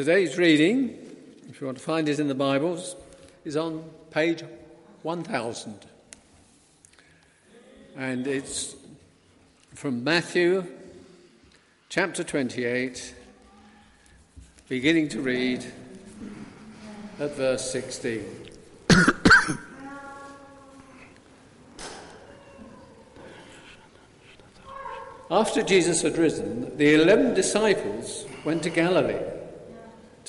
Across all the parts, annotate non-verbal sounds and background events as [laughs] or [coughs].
Today's reading, if you want to find it in the Bibles, is on page 1000. And it's from Matthew chapter 28, beginning to read at verse 16. [coughs] After Jesus had risen, the eleven disciples went to Galilee,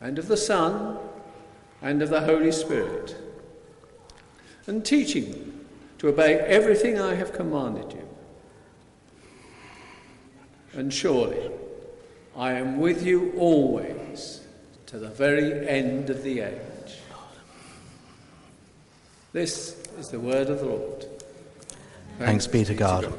and of the Son, and of the Holy Spirit, and teaching them to obey everything I have commanded you. And surely I am with you always to the very end of the age. This is the word of the Lord. Thanks, Thanks be to God.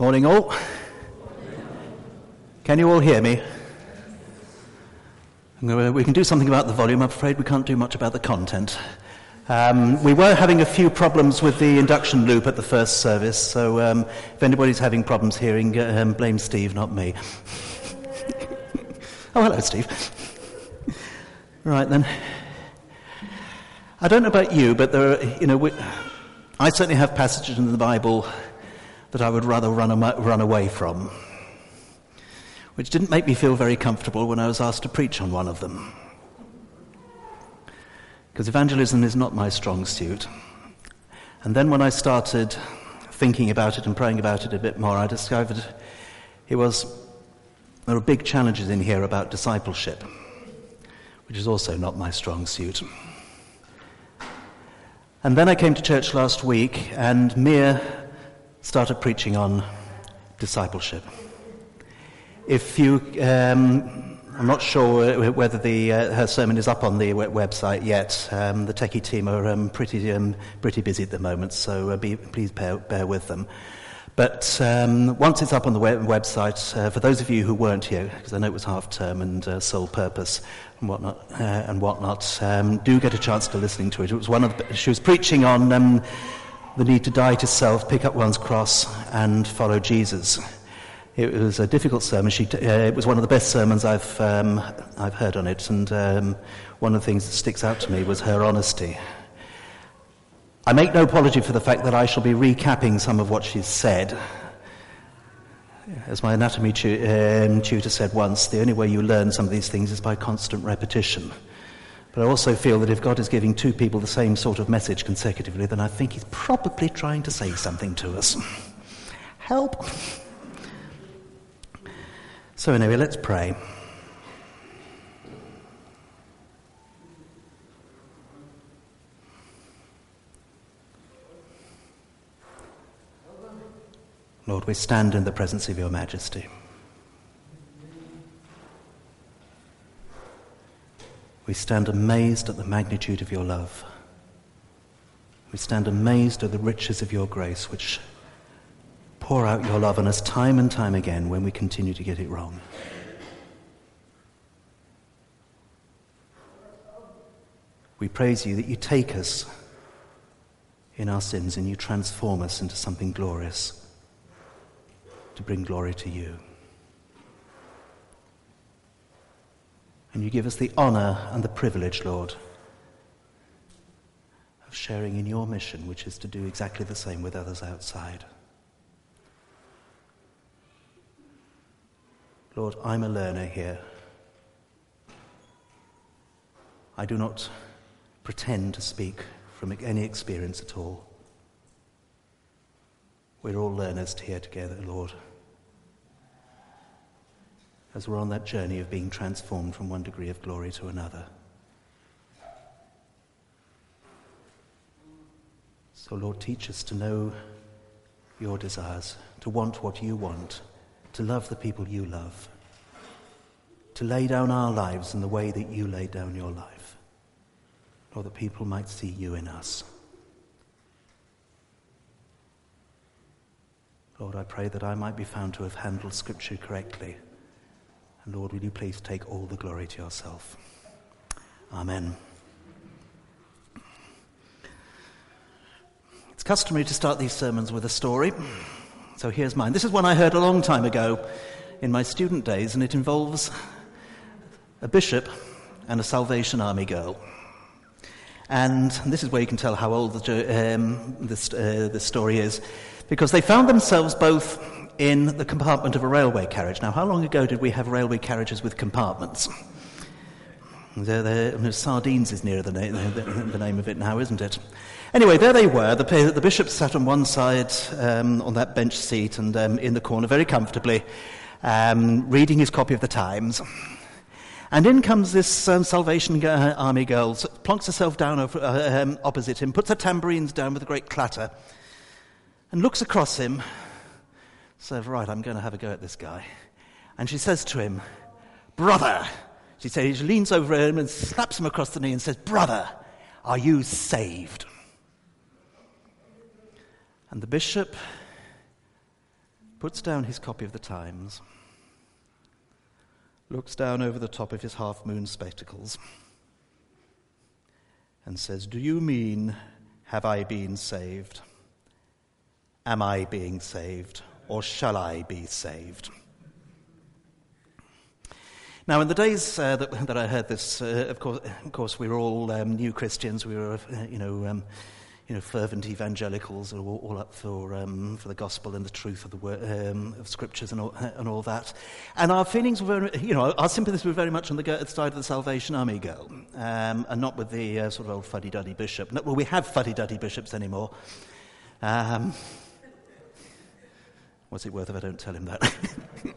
Morning, all. Can you all hear me? We can do something about the volume. I'm afraid we can't do much about the content. Um, we were having a few problems with the induction loop at the first service, so um, if anybody's having problems hearing, um, blame Steve, not me. [laughs] oh, hello, Steve. right then. I don't know about you, but there are, you know, we, I certainly have passages in the Bible that I would rather run, run away from, which didn't make me feel very comfortable when I was asked to preach on one of them. Because evangelism is not my strong suit. And then when I started thinking about it and praying about it a bit more, I discovered it was there are big challenges in here about discipleship, which is also not my strong suit. And then I came to church last week, and Mia started preaching on discipleship. If you, um, I'm not sure whether the, uh, her sermon is up on the website yet. Um, the techie team are um, pretty, um, pretty busy at the moment, so uh, be, please bear, bear, with them. But um, once it's up on the web- website, uh, for those of you who weren't here, because I know it was half term and uh, sole purpose and whatnot, uh, and whatnot um, do get a chance to listening to it. It was one of the, she was preaching on the need to die to self, pick up one's cross, and follow Jesus. It was a difficult sermon. She, uh, it was one of the best sermons I've, um, I've heard on it, and um, one of the things that sticks out to me was her honesty. I make no apology for the fact that I shall be recapping some of what she's said. As my anatomy tu- um, tutor said once, the only way you learn some of these things is by constant repetition. But I also feel that if God is giving two people the same sort of message consecutively, then I think He's probably trying to say something to us. Help! So, anyway, let's pray. Lord, we stand in the presence of your majesty. We stand amazed at the magnitude of your love. We stand amazed at the riches of your grace, which pour out your love on us time and time again when we continue to get it wrong. We praise you that you take us in our sins and you transform us into something glorious to bring glory to you. And you give us the honor and the privilege, Lord, of sharing in your mission, which is to do exactly the same with others outside. Lord, I'm a learner here. I do not pretend to speak from any experience at all. We're all learners here together, Lord as we're on that journey of being transformed from one degree of glory to another. So, Lord, teach us to know your desires, to want what you want, to love the people you love, to lay down our lives in the way that you laid down your life, Lord, that people might see you in us. Lord, I pray that I might be found to have handled Scripture correctly. Lord, will you please take all the glory to yourself? Amen. It's customary to start these sermons with a story. So here's mine. This is one I heard a long time ago in my student days, and it involves a bishop and a Salvation Army girl. And this is where you can tell how old the, um, uh, this story is because they found themselves both in the compartment of a railway carriage. Now, how long ago did we have railway carriages with compartments? They're, they're, sardines is nearer the, the, the, name of it now, isn't it? Anyway, there they were. The, the bishop sat on one side um, on that bench seat and um, in the corner very comfortably, um, reading his copy of the Times. And in comes this um, Salvation Army girl, plonks herself down over, uh, um, opposite him, puts her tambourines down with a great clatter, and looks across him, says, Right, I'm going to have a go at this guy. And she says to him, Brother! She says, she leans over him and slaps him across the knee and says, Brother, are you saved? And the bishop puts down his copy of the Times, looks down over the top of his half moon spectacles, and says, Do you mean, have I been saved? Am I being saved, or shall I be saved? Now, in the days uh, that, that, I heard this, uh, of, course, of, course, we were all um, new Christians. We were, uh, you know, um, you know, fervent evangelicals, all, all up for, um, for the gospel and the truth of the word, um, of scriptures and all, and all that. And our feelings were, very, you know, our sympathies were very much on the side of the Salvation Army girl, um, and not with the uh, sort of old fuddy-duddy bishop. Well, we have fuddy-duddy bishops anymore. What's it worth if I don't tell him that? [laughs]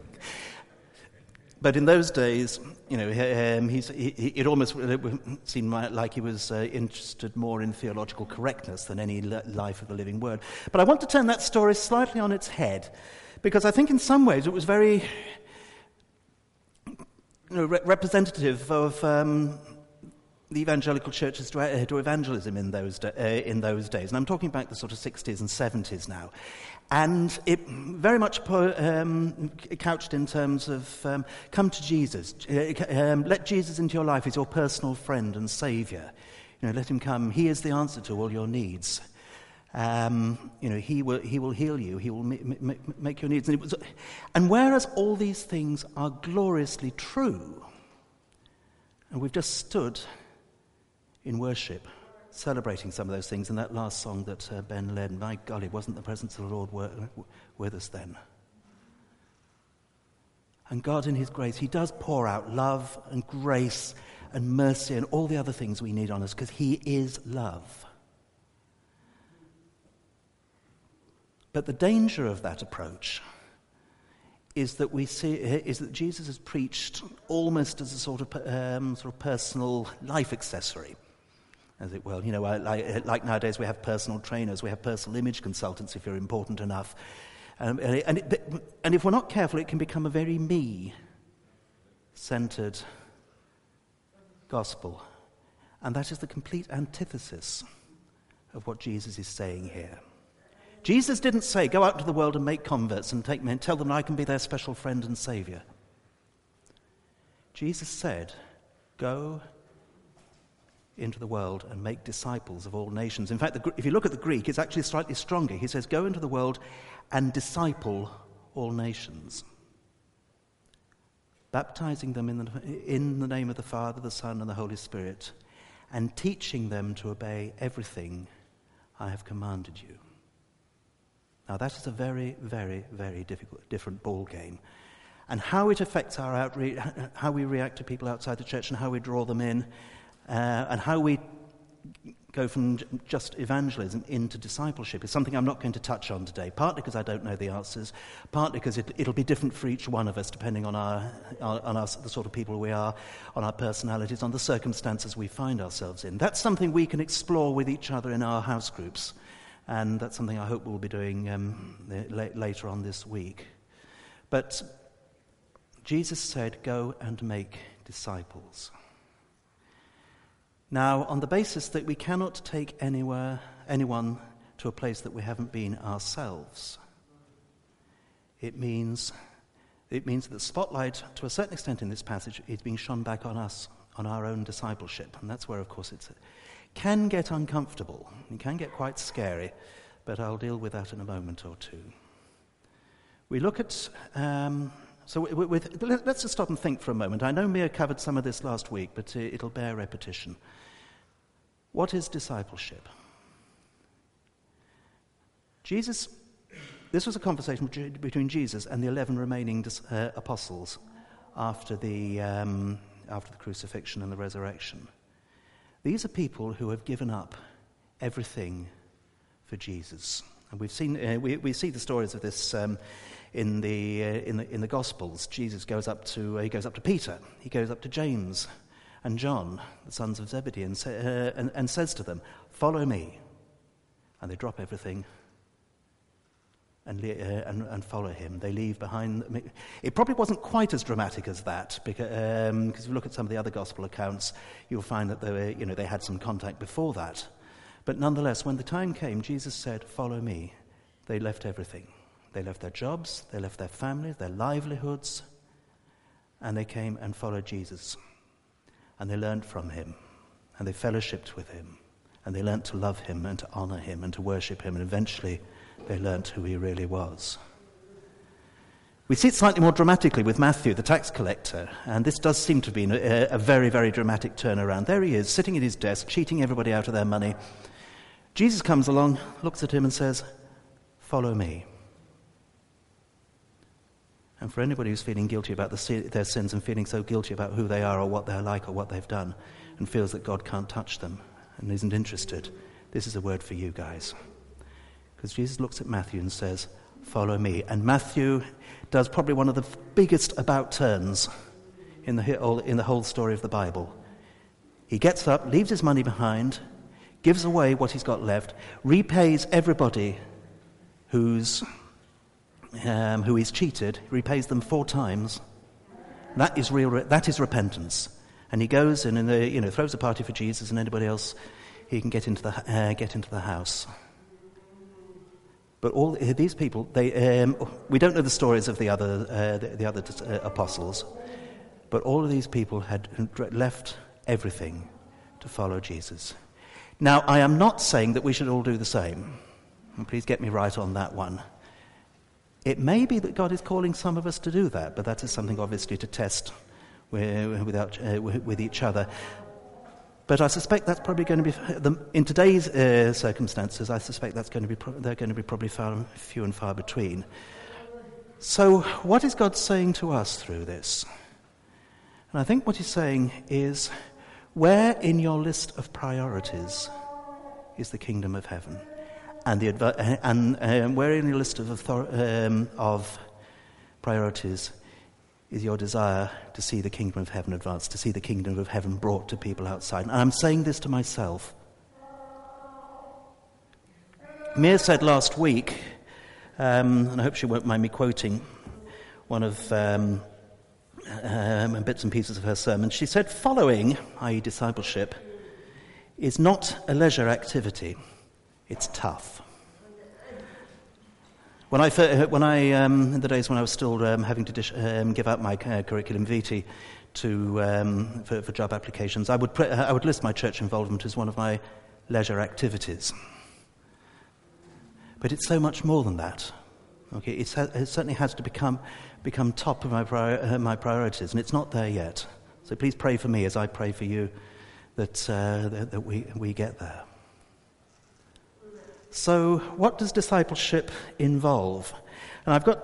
but in those days, you know, um, he, it almost seemed like he was uh, interested more in theological correctness than any life of the living word. But I want to turn that story slightly on its head, because I think in some ways it was very you know, re- representative of um, the evangelical church's to, uh, to evangelism in those, uh, in those days. And I'm talking about the sort of 60s and 70s now. And it very much um, couched in terms of um, come to Jesus. Uh, um, let Jesus into your life. He's your personal friend and savior. You know, let him come. He is the answer to all your needs. Um, you know, he will, he will heal you. He will make your needs. And, was, and whereas all these things are gloriously true, and we've just stood in worship celebrating some of those things And that last song that uh, Ben led. My golly, wasn't the presence of the Lord with us then? And God, in His grace, He does pour out love and grace and mercy and all the other things we need on us because He is love. But the danger of that approach is that we see is that Jesus has preached almost as a sort of um, sort of personal life accessory as it will. You know, like, like, nowadays we have personal trainers, we have personal image consultants if you're important enough. Um, and, it, and, it, and if we're not careful, it can become a very me centered gospel. And that is the complete antithesis of what Jesus is saying here. Jesus didn't say, go out into the world and make converts and take men, tell them I can be their special friend and savior. Jesus said, go into the world and make disciples of all nations. In fact, if you look at the Greek, it's actually slightly stronger. He says, Go into the world and disciple all nations, baptizing them in the, in the name of the Father, the Son, and the Holy Spirit, and teaching them to obey everything I have commanded you. Now, that is a very, very, very difficult, different ball game. And how it affects our outreach, [laughs] how we react to people outside the church, and how we draw them in uh, and how we go from just evangelism into discipleship is something I'm not going to touch on today, partly because I don't know the answers, partly because it, will be different for each one of us depending on, our, on our, the sort of people we are, on our personalities, on the circumstances we find ourselves in. That's something we can explore with each other in our house groups. And that's something I hope we'll be doing um, later on this week. But Jesus said, Go and make disciples. Now, on the basis that we cannot take anywhere, anyone to a place that we haven't been ourselves, it means, it means that the spotlight, to a certain extent in this passage, is being shone back on us, on our own discipleship. And that's where, of course, it can get uncomfortable. It can get quite scary, but I'll deal with that in a moment or two. We look at um, so with, let's just stop and think for a moment. I know Mia covered some of this last week, but uh, it'll bear repetition. What is discipleship? Jesus, this was a conversation between Jesus and the 11 remaining uh, apostles after the, um, after the crucifixion and the resurrection. These are people who have given up everything for Jesus. And we've seen, uh, we, we see the stories of this um, in the, uh, in, the, in the Gospels. Jesus goes up to, uh, he goes up to Peter, he goes up to James and John, the sons of Zebedee, and, uh, and, and says to them, Follow me. And they drop everything and, uh, and, and, follow him. They leave behind. Them. It probably wasn't quite as dramatic as that, because um, if you look at some of the other gospel accounts, you'll find that they, were, you know, they had some contact before that. But nonetheless, when the time came, Jesus said, Follow me. They left everything. They left their jobs, they left their families, their livelihoods, and they came and followed Jesus. And they learned from him, and they fellowshipped with him, and they learned to love him and to honor him and to worship him, and eventually they learned who he really was. We see it slightly more dramatically with Matthew, the tax collector, and this does seem to be a, a very, very dramatic turnaround. There he is, sitting at his desk, cheating everybody out of their money. Jesus comes along, looks at him, and says, Follow me. And for anybody who's feeling guilty about the, their sins and feeling so guilty about who they are or what they're like or what they've done and feels that God can't touch them and isn't interested, this is a word for you guys. Because Jesus looks at Matthew and says, Follow me. And Matthew does probably one of the biggest about turns in the, in the whole story of the Bible. He gets up, leaves his money behind, gives away what he's got left, repays everybody who's um, who is cheated, repays them four times. That is real. That is repentance. And he goes and, the, you know, throws a party for Jesus and anybody else he can get into the, uh, get into the house. But all these people, they, um, we don't know the stories of the other, uh, the, the, other uh, apostles, but all of these people had left everything to follow Jesus. Now, I am not saying that we should all do the same. And please get me right on that one. It may be that God is calling some of us to do that, but that is something obviously to test without, uh, with each other. But I suspect that's probably going to be, in today's uh, circumstances, I suspect that's going to be, they're going to be probably far, few and far between. So, what is God saying to us through this? And I think what He's saying is, where in your list of priorities is the kingdom of heaven? And, the adv- and um, where in your list of, author- um, of priorities is your desire to see the kingdom of heaven advance, to see the kingdom of heaven brought to people outside. And I'm saying this to myself. Mia said last week, um, and I hope she won't mind me quoting one of um, um, bits and pieces of her sermon. She said, Following, i.e., discipleship, is not a leisure activity. It's tough. When I, when I um, in the days when I was still um, having to dish, um, give out my uh, curriculum vitae to, um, for, for, job applications, I would, pre- I would list my church involvement as one of my leisure activities. But it's so much more than that. Okay, it certainly has to become, become top of my, prior, uh, my priorities, and it's not there yet. So please pray for me as I pray for you that, uh, that, that we, we get there. So, what does discipleship involve? And I've got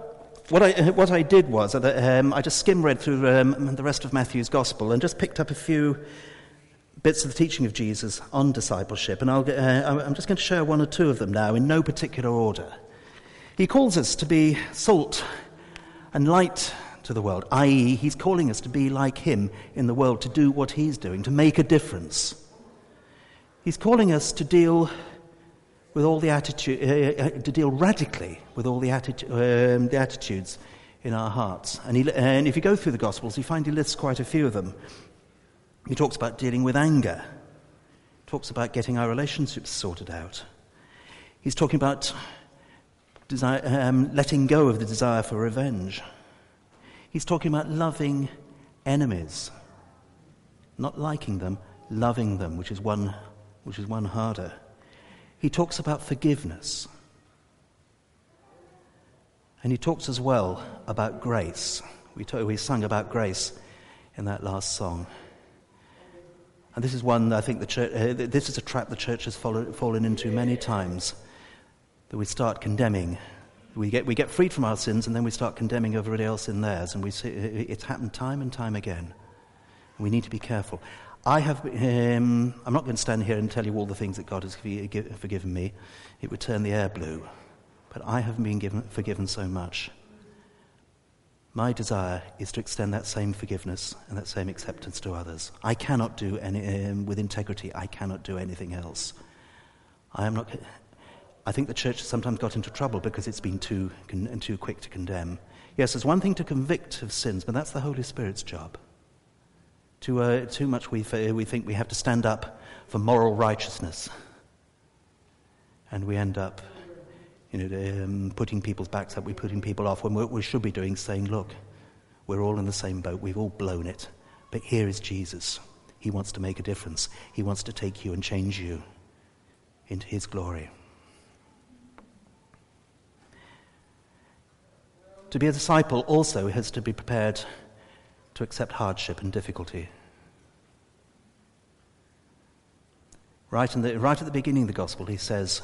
what I, what I did was um, I just skim read through um, the rest of Matthew's gospel and just picked up a few bits of the teaching of Jesus on discipleship. And I'll, uh, I'm just going to share one or two of them now in no particular order. He calls us to be salt and light to the world, i.e., he's calling us to be like him in the world, to do what he's doing, to make a difference. He's calling us to deal with all the attitude, uh, uh, to deal radically with all the, atti- um, the attitudes in our hearts. And, he, and if you go through the Gospels, you find he lists quite a few of them. He talks about dealing with anger, he talks about getting our relationships sorted out. He's talking about desire, um, letting go of the desire for revenge. He's talking about loving enemies, not liking them, loving them, which is one, which is one harder. He talks about forgiveness. And he talks as well about grace. We, talk, we sung about grace in that last song. And this is one I think the church, uh, this is a trap the church has fallen, into many times that we start condemning. We get, we get freed from our sins and then we start condemning everybody else in theirs. And we see, it's happened time and time again. We need to be careful. I have, um, I'm not going to stand here and tell you all the things that God has forgiven me. It would turn the air blue. But I haven't been given, forgiven so much. My desire is to extend that same forgiveness and that same acceptance to others. I cannot do any, um, with integrity, I cannot do anything else. I am not. I think the church has sometimes got into trouble because it's been too, con- too quick to condemn. Yes, it's one thing to convict of sins, but that's the Holy Spirit's job. Too, uh, too much we, we think we have to stand up for moral righteousness. And we end up you know, um, putting people's backs up, we're putting people off when what we should be doing saying, look, we're all in the same boat, we've all blown it. But here is Jesus. He wants to make a difference. He wants to take you and change you into his glory. To be a disciple also has to be prepared to accept hardship and difficulty. Right, the, right at the beginning of the gospel, he says,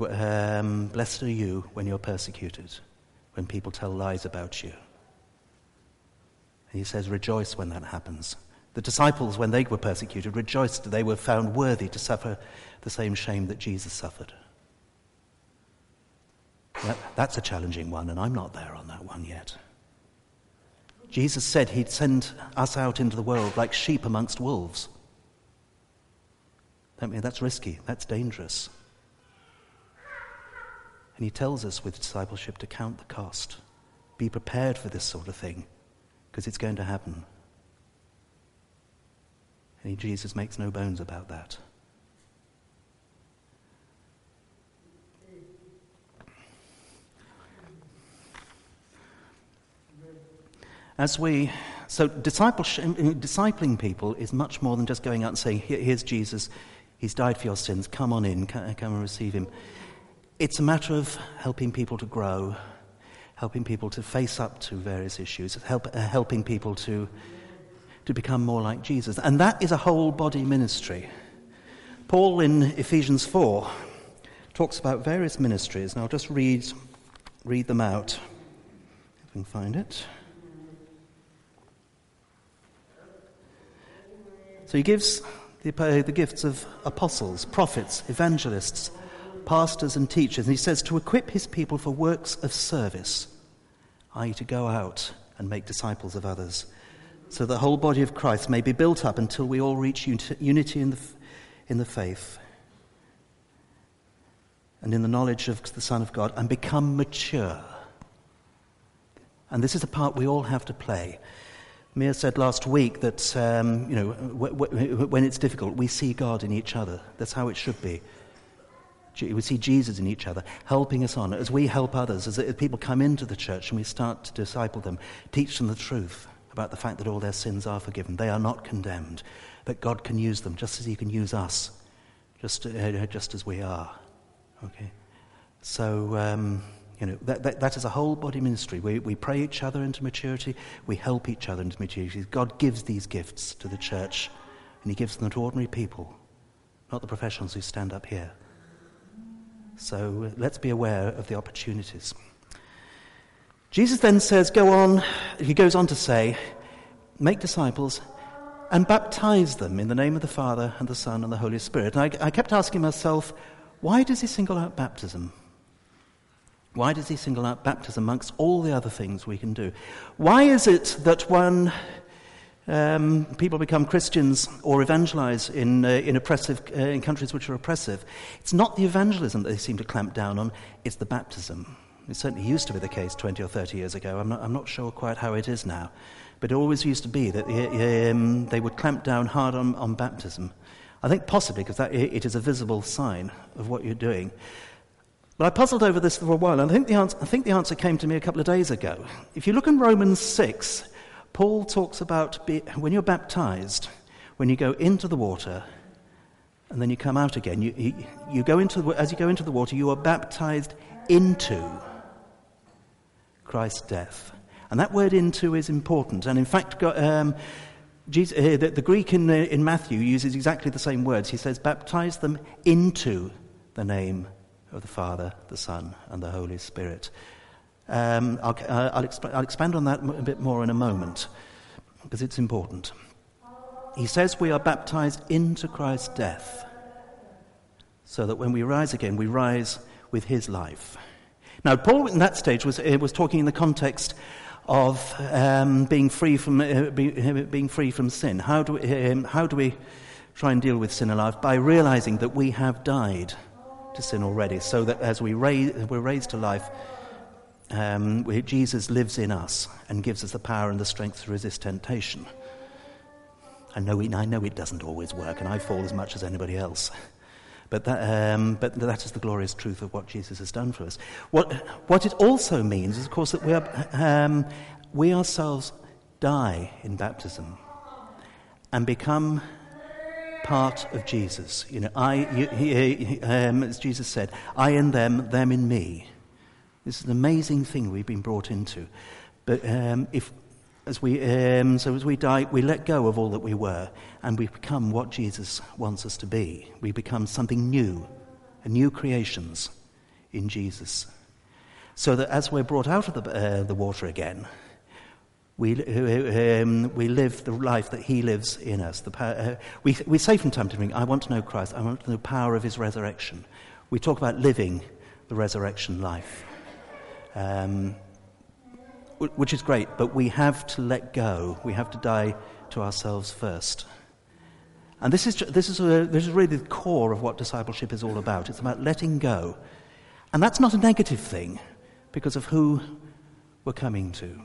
um, Blessed are you when you're persecuted, when people tell lies about you. And he says, Rejoice when that happens. The disciples, when they were persecuted, rejoiced that they were found worthy to suffer the same shame that Jesus suffered. That, that's a challenging one, and I'm not there on that one yet. Jesus said he'd send us out into the world like sheep amongst wolves. That mean that's risky, that's dangerous. And he tells us with discipleship to count the cost. Be prepared for this sort of thing, because it's going to happen. And Jesus makes no bones about that. As we, so discipling people is much more than just going out and saying, here's Jesus, he's died for your sins, come on in, come and receive him. It's a matter of helping people to grow, helping people to face up to various issues, help, uh, helping people to, to become more like Jesus. And that is a whole body ministry. Paul in Ephesians 4 talks about various ministries, and I'll just read, read them out if I can find it. So he gives the, uh, the gifts of apostles, prophets, evangelists, pastors, and teachers. And he says to equip his people for works of service, i.e., to go out and make disciples of others, so the whole body of Christ may be built up until we all reach unity in the, in the faith and in the knowledge of the Son of God and become mature. And this is a part we all have to play. Mia said last week that um, you know, w- w- when it's difficult, we see God in each other. That's how it should be. We see Jesus in each other, helping us on as we help others, as people come into the church and we start to disciple them, teach them the truth about the fact that all their sins are forgiven. They are not condemned, that God can use them just as He can use us, just, uh, just as we are. Okay? So, um, you know, that, that, that is a whole body ministry. We, we pray each other into maturity, we help each other into maturity. God gives these gifts to the church, and He gives them to ordinary people, not the professionals who stand up here. So uh, let's be aware of the opportunities. Jesus then says, Go on, he goes on to say, Make disciples and baptize them in the name of the Father and the Son and the Holy Spirit. And I, I kept asking myself, why does he single out baptism? Why does he single out baptism amongst all the other things we can do? Why is it that when um, people become Christians or evangelize in, uh, in, oppressive, uh, in countries which are oppressive. It's not the evangelism that they seem to clamp down on, it's the baptism. It certainly used to be the case 20 or 30 years ago. I'm not, I'm not sure quite how it is now. But it always used to be that um, they would clamp down hard on, on baptism. I think possibly because it is a visible sign of what you're doing. But I puzzled over this for a while, and I think, the answer, I think the answer came to me a couple of days ago. If you look in Romans 6, Paul talks about be, when you're baptized, when you go into the water and then you come out again, you, you, you go into as you go into the water, you are baptized into Christ's death. And that word into is important. And in fact, um, Jesus, uh, the, the, Greek in, uh, in Matthew uses exactly the same words. He says, baptize them into the name of the Father, the Son, and the Holy Spirit. Um, I'll, uh, I'll, exp- I'll expand on that a bit more in a moment because it's important. He says we are baptized into Christ's death so that when we rise again, we rise with his life. Now, Paul in that stage was, uh, was talking in the context of um, being, free from, uh, be, uh, being free from sin. How do, we, um, how do we try and deal with sin in life? By realizing that we have died to sin already, so that as we raise, we're raised to life, um, Jesus lives in us and gives us the power and the strength to resist temptation. I know, it, I know it doesn't always work, and I fall as much as anybody else. But that, um, but that is the glorious truth of what Jesus has done for us. What, what it also means is, of course, that we, are, um, we ourselves die in baptism and become part of Jesus. You know, I, you, he, um, as Jesus said, I in them, them in me. This is an amazing thing we've been brought into. But um, if, as we, um, so as we die, we let go of all that we were, and we become what Jesus wants us to be. We become something new, a new creations in Jesus. So that as we're brought out of the, uh, the water again, we, um, we live the life that He lives in us. The power, uh, we, we say from time to time, I want to know Christ, I want to know the power of His resurrection. We talk about living the resurrection life um, which is great, but we have to let go. We have to die to ourselves first. And this is, this, is a, this is really the core of what discipleship is all about. It's about letting go. And that's not a negative thing because of who we're coming to.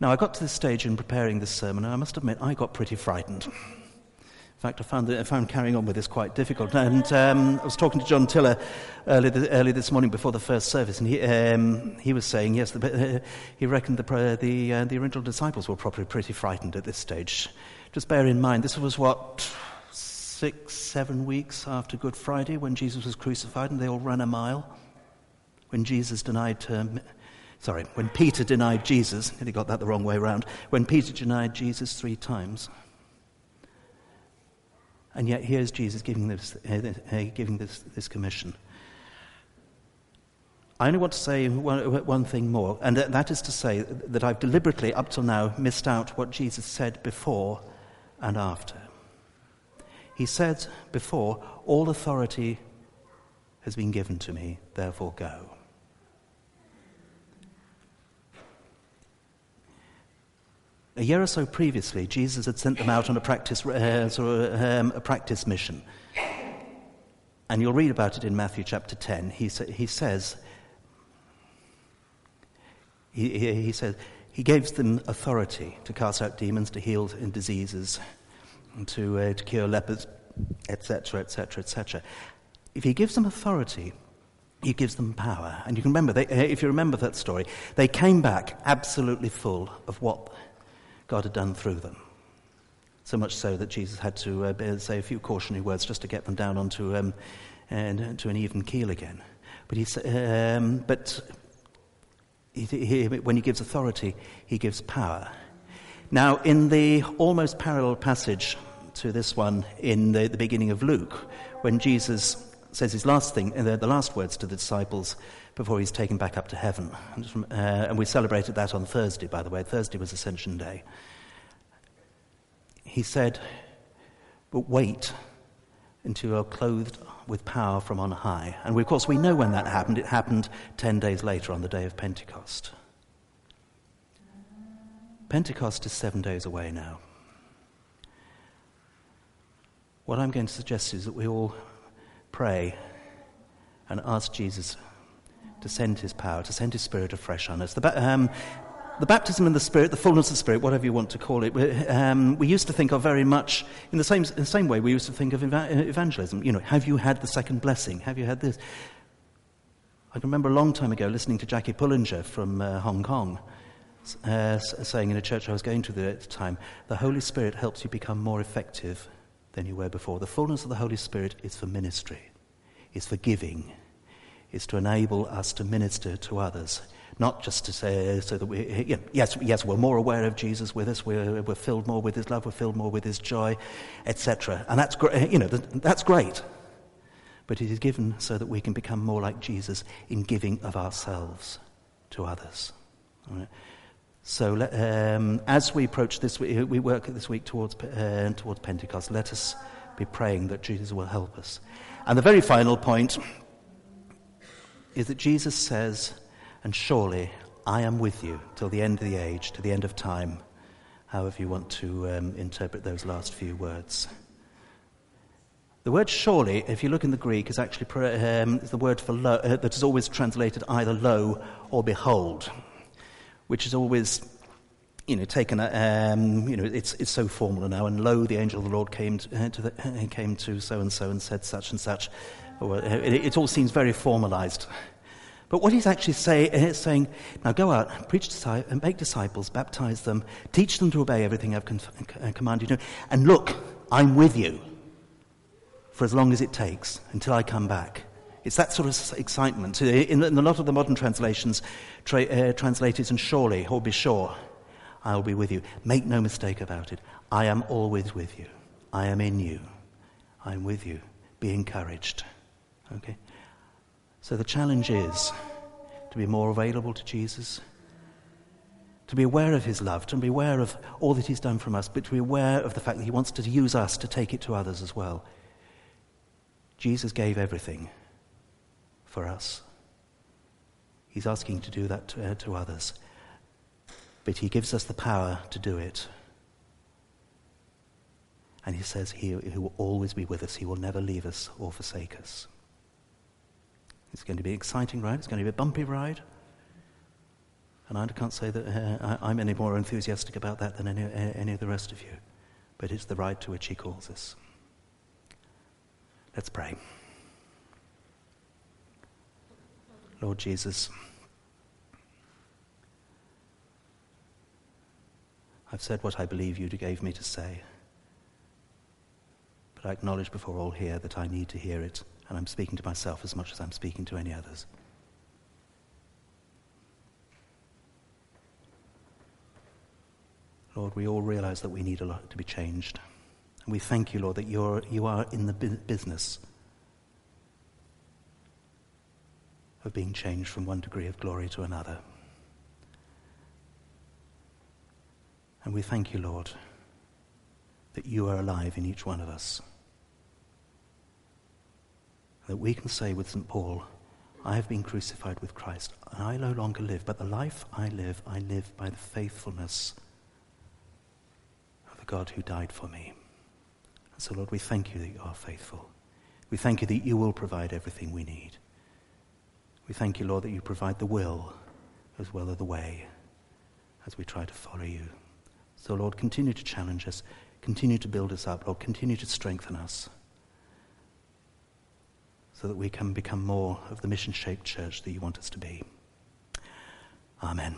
Now, I got to this stage in preparing this sermon, and I must admit, I got pretty frightened. In fact, I found, that, I found carrying on with this quite difficult. And um, I was talking to John Tiller early, early this morning before the first service, and he, um, he was saying, yes, the, uh, [laughs] he reckoned the, the, uh, the original disciples were probably pretty frightened at this stage. Just bear in mind, this was what, six, seven weeks after Good Friday when Jesus was crucified, and they all ran a mile. When Jesus denied, um, sorry, when Peter denied Jesus, he got that the wrong way around, when Peter denied Jesus three times. And yet, here's Jesus giving this, uh, uh, giving this, this commission. I only want to say one, one thing more, and that is to say that I've deliberately, up till now, missed out what Jesus said before and after. He said before, All authority has been given to me, therefore go. A year or so previously, Jesus had sent them out on a practice, uh, sort of, um, a practice mission. And you'll read about it in Matthew chapter 10. He, sa- he says, he, he, he, says, he gives them authority to cast out demons, to heal diseases, to, uh, to cure lepers, etc., etc., etc. If he gives them authority, he gives them power. And you can remember, they, uh, if you remember that story, they came back absolutely full of what God had done through them. So much so that Jesus had to uh, say a few cautionary words just to get them down onto um, and, to an even keel again. But, he, um, but he, he, when he gives authority, he gives power. Now, in the almost parallel passage to this one in the, the beginning of Luke, when Jesus says his last thing, uh, the last words to the disciples before he's taken back up to heaven. And, from, uh, and we celebrated that on Thursday, by the way. Thursday was Ascension Day. He said, But wait until you're clothed with power from on high. And we, of course, we know when that happened. It happened 10 days later on the day of Pentecost. Pentecost is seven days away now. What I'm going to suggest is that we all pray and ask Jesus to send his power, to send his spirit afresh on us. The, um, the baptism in the Spirit, the fullness of the Spirit, whatever you want to call it, um, we used to think of very much in the same, in the same way we used to think of evangelism. You know, have you had the second blessing? Have you had this? I can remember a long time ago listening to Jackie Pullinger from uh, Hong Kong uh, saying in a church I was going to at the time, the Holy Spirit helps you become more effective than you were before. The fullness of the Holy Spirit is for ministry, is for giving, is to enable us to minister to others. Not just to say, so that we, yes, yes, we're more aware of Jesus with us, we're, we're filled more with his love, we're filled more with his joy, etc. And that's, great, you know, that's great. But it is given so that we can become more like Jesus in giving of ourselves to others. So um, as we approach this, we, we work this week towards, uh, towards Pentecost. Let us be praying that Jesus will help us. And the very final point is that Jesus says, and surely I am with you till the end of the age, to the end of time, however you want to um, interpret those last few words. The word surely, if you look in the Greek, is actually um, the word for lo, uh, that is always translated either lo or behold which is always you know, taken, um, you know, it's, it's so formal now. And lo, the angel of the Lord came to, uh, to the, uh, came to so and so and said such and such. Uh, it, it, all seems very formalized. But what he's actually saying uh, saying, now go out, preach and make disciples, baptize them, teach them to obey everything I've con- uh, commanded you, to. and look, I'm with you for as long as it takes until I come back. It's that sort of excitement. In, in a lot of the modern translations, tra- uh, translated and surely, or be sure, I will be with you. Make no mistake about it. I am always with you. I am in you. I am with you. Be encouraged. Okay? So the challenge is to be more available to Jesus, to be aware of his love, to be aware of all that he's done for us, but to be aware of the fact that he wants to use us to take it to others as well. Jesus gave everything for us. He's asking to do that to, uh, to others. But He gives us the power to do it. And He says he, he will always be with us, He will never leave us or forsake us. It's going to be an exciting ride, it's going to be a bumpy ride. And I can't say that uh, I'm any more enthusiastic about that than any, uh, any of the rest of you. But it's the ride to which He calls us. Let's pray. Lord Jesus. I've said what I believe you gave me to say. But I acknowledge before all here that I need to hear it, and I'm speaking to myself as much as I'm speaking to any others. Lord, we all realize that we need a lot to be changed. And we thank you, Lord, that you're, you are in the business of being changed from one degree of glory to another. And we thank you, Lord, that you are alive in each one of us. That we can say with St. Paul, I have been crucified with Christ, and I no longer live, but the life I live, I live by the faithfulness of the God who died for me. And so, Lord, we thank you that you are faithful. We thank you that you will provide everything we need. We thank you, Lord, that you provide the will as well as the way as we try to follow you. So, Lord, continue to challenge us, continue to build us up, Lord, continue to strengthen us so that we can become more of the mission shaped church that you want us to be. Amen.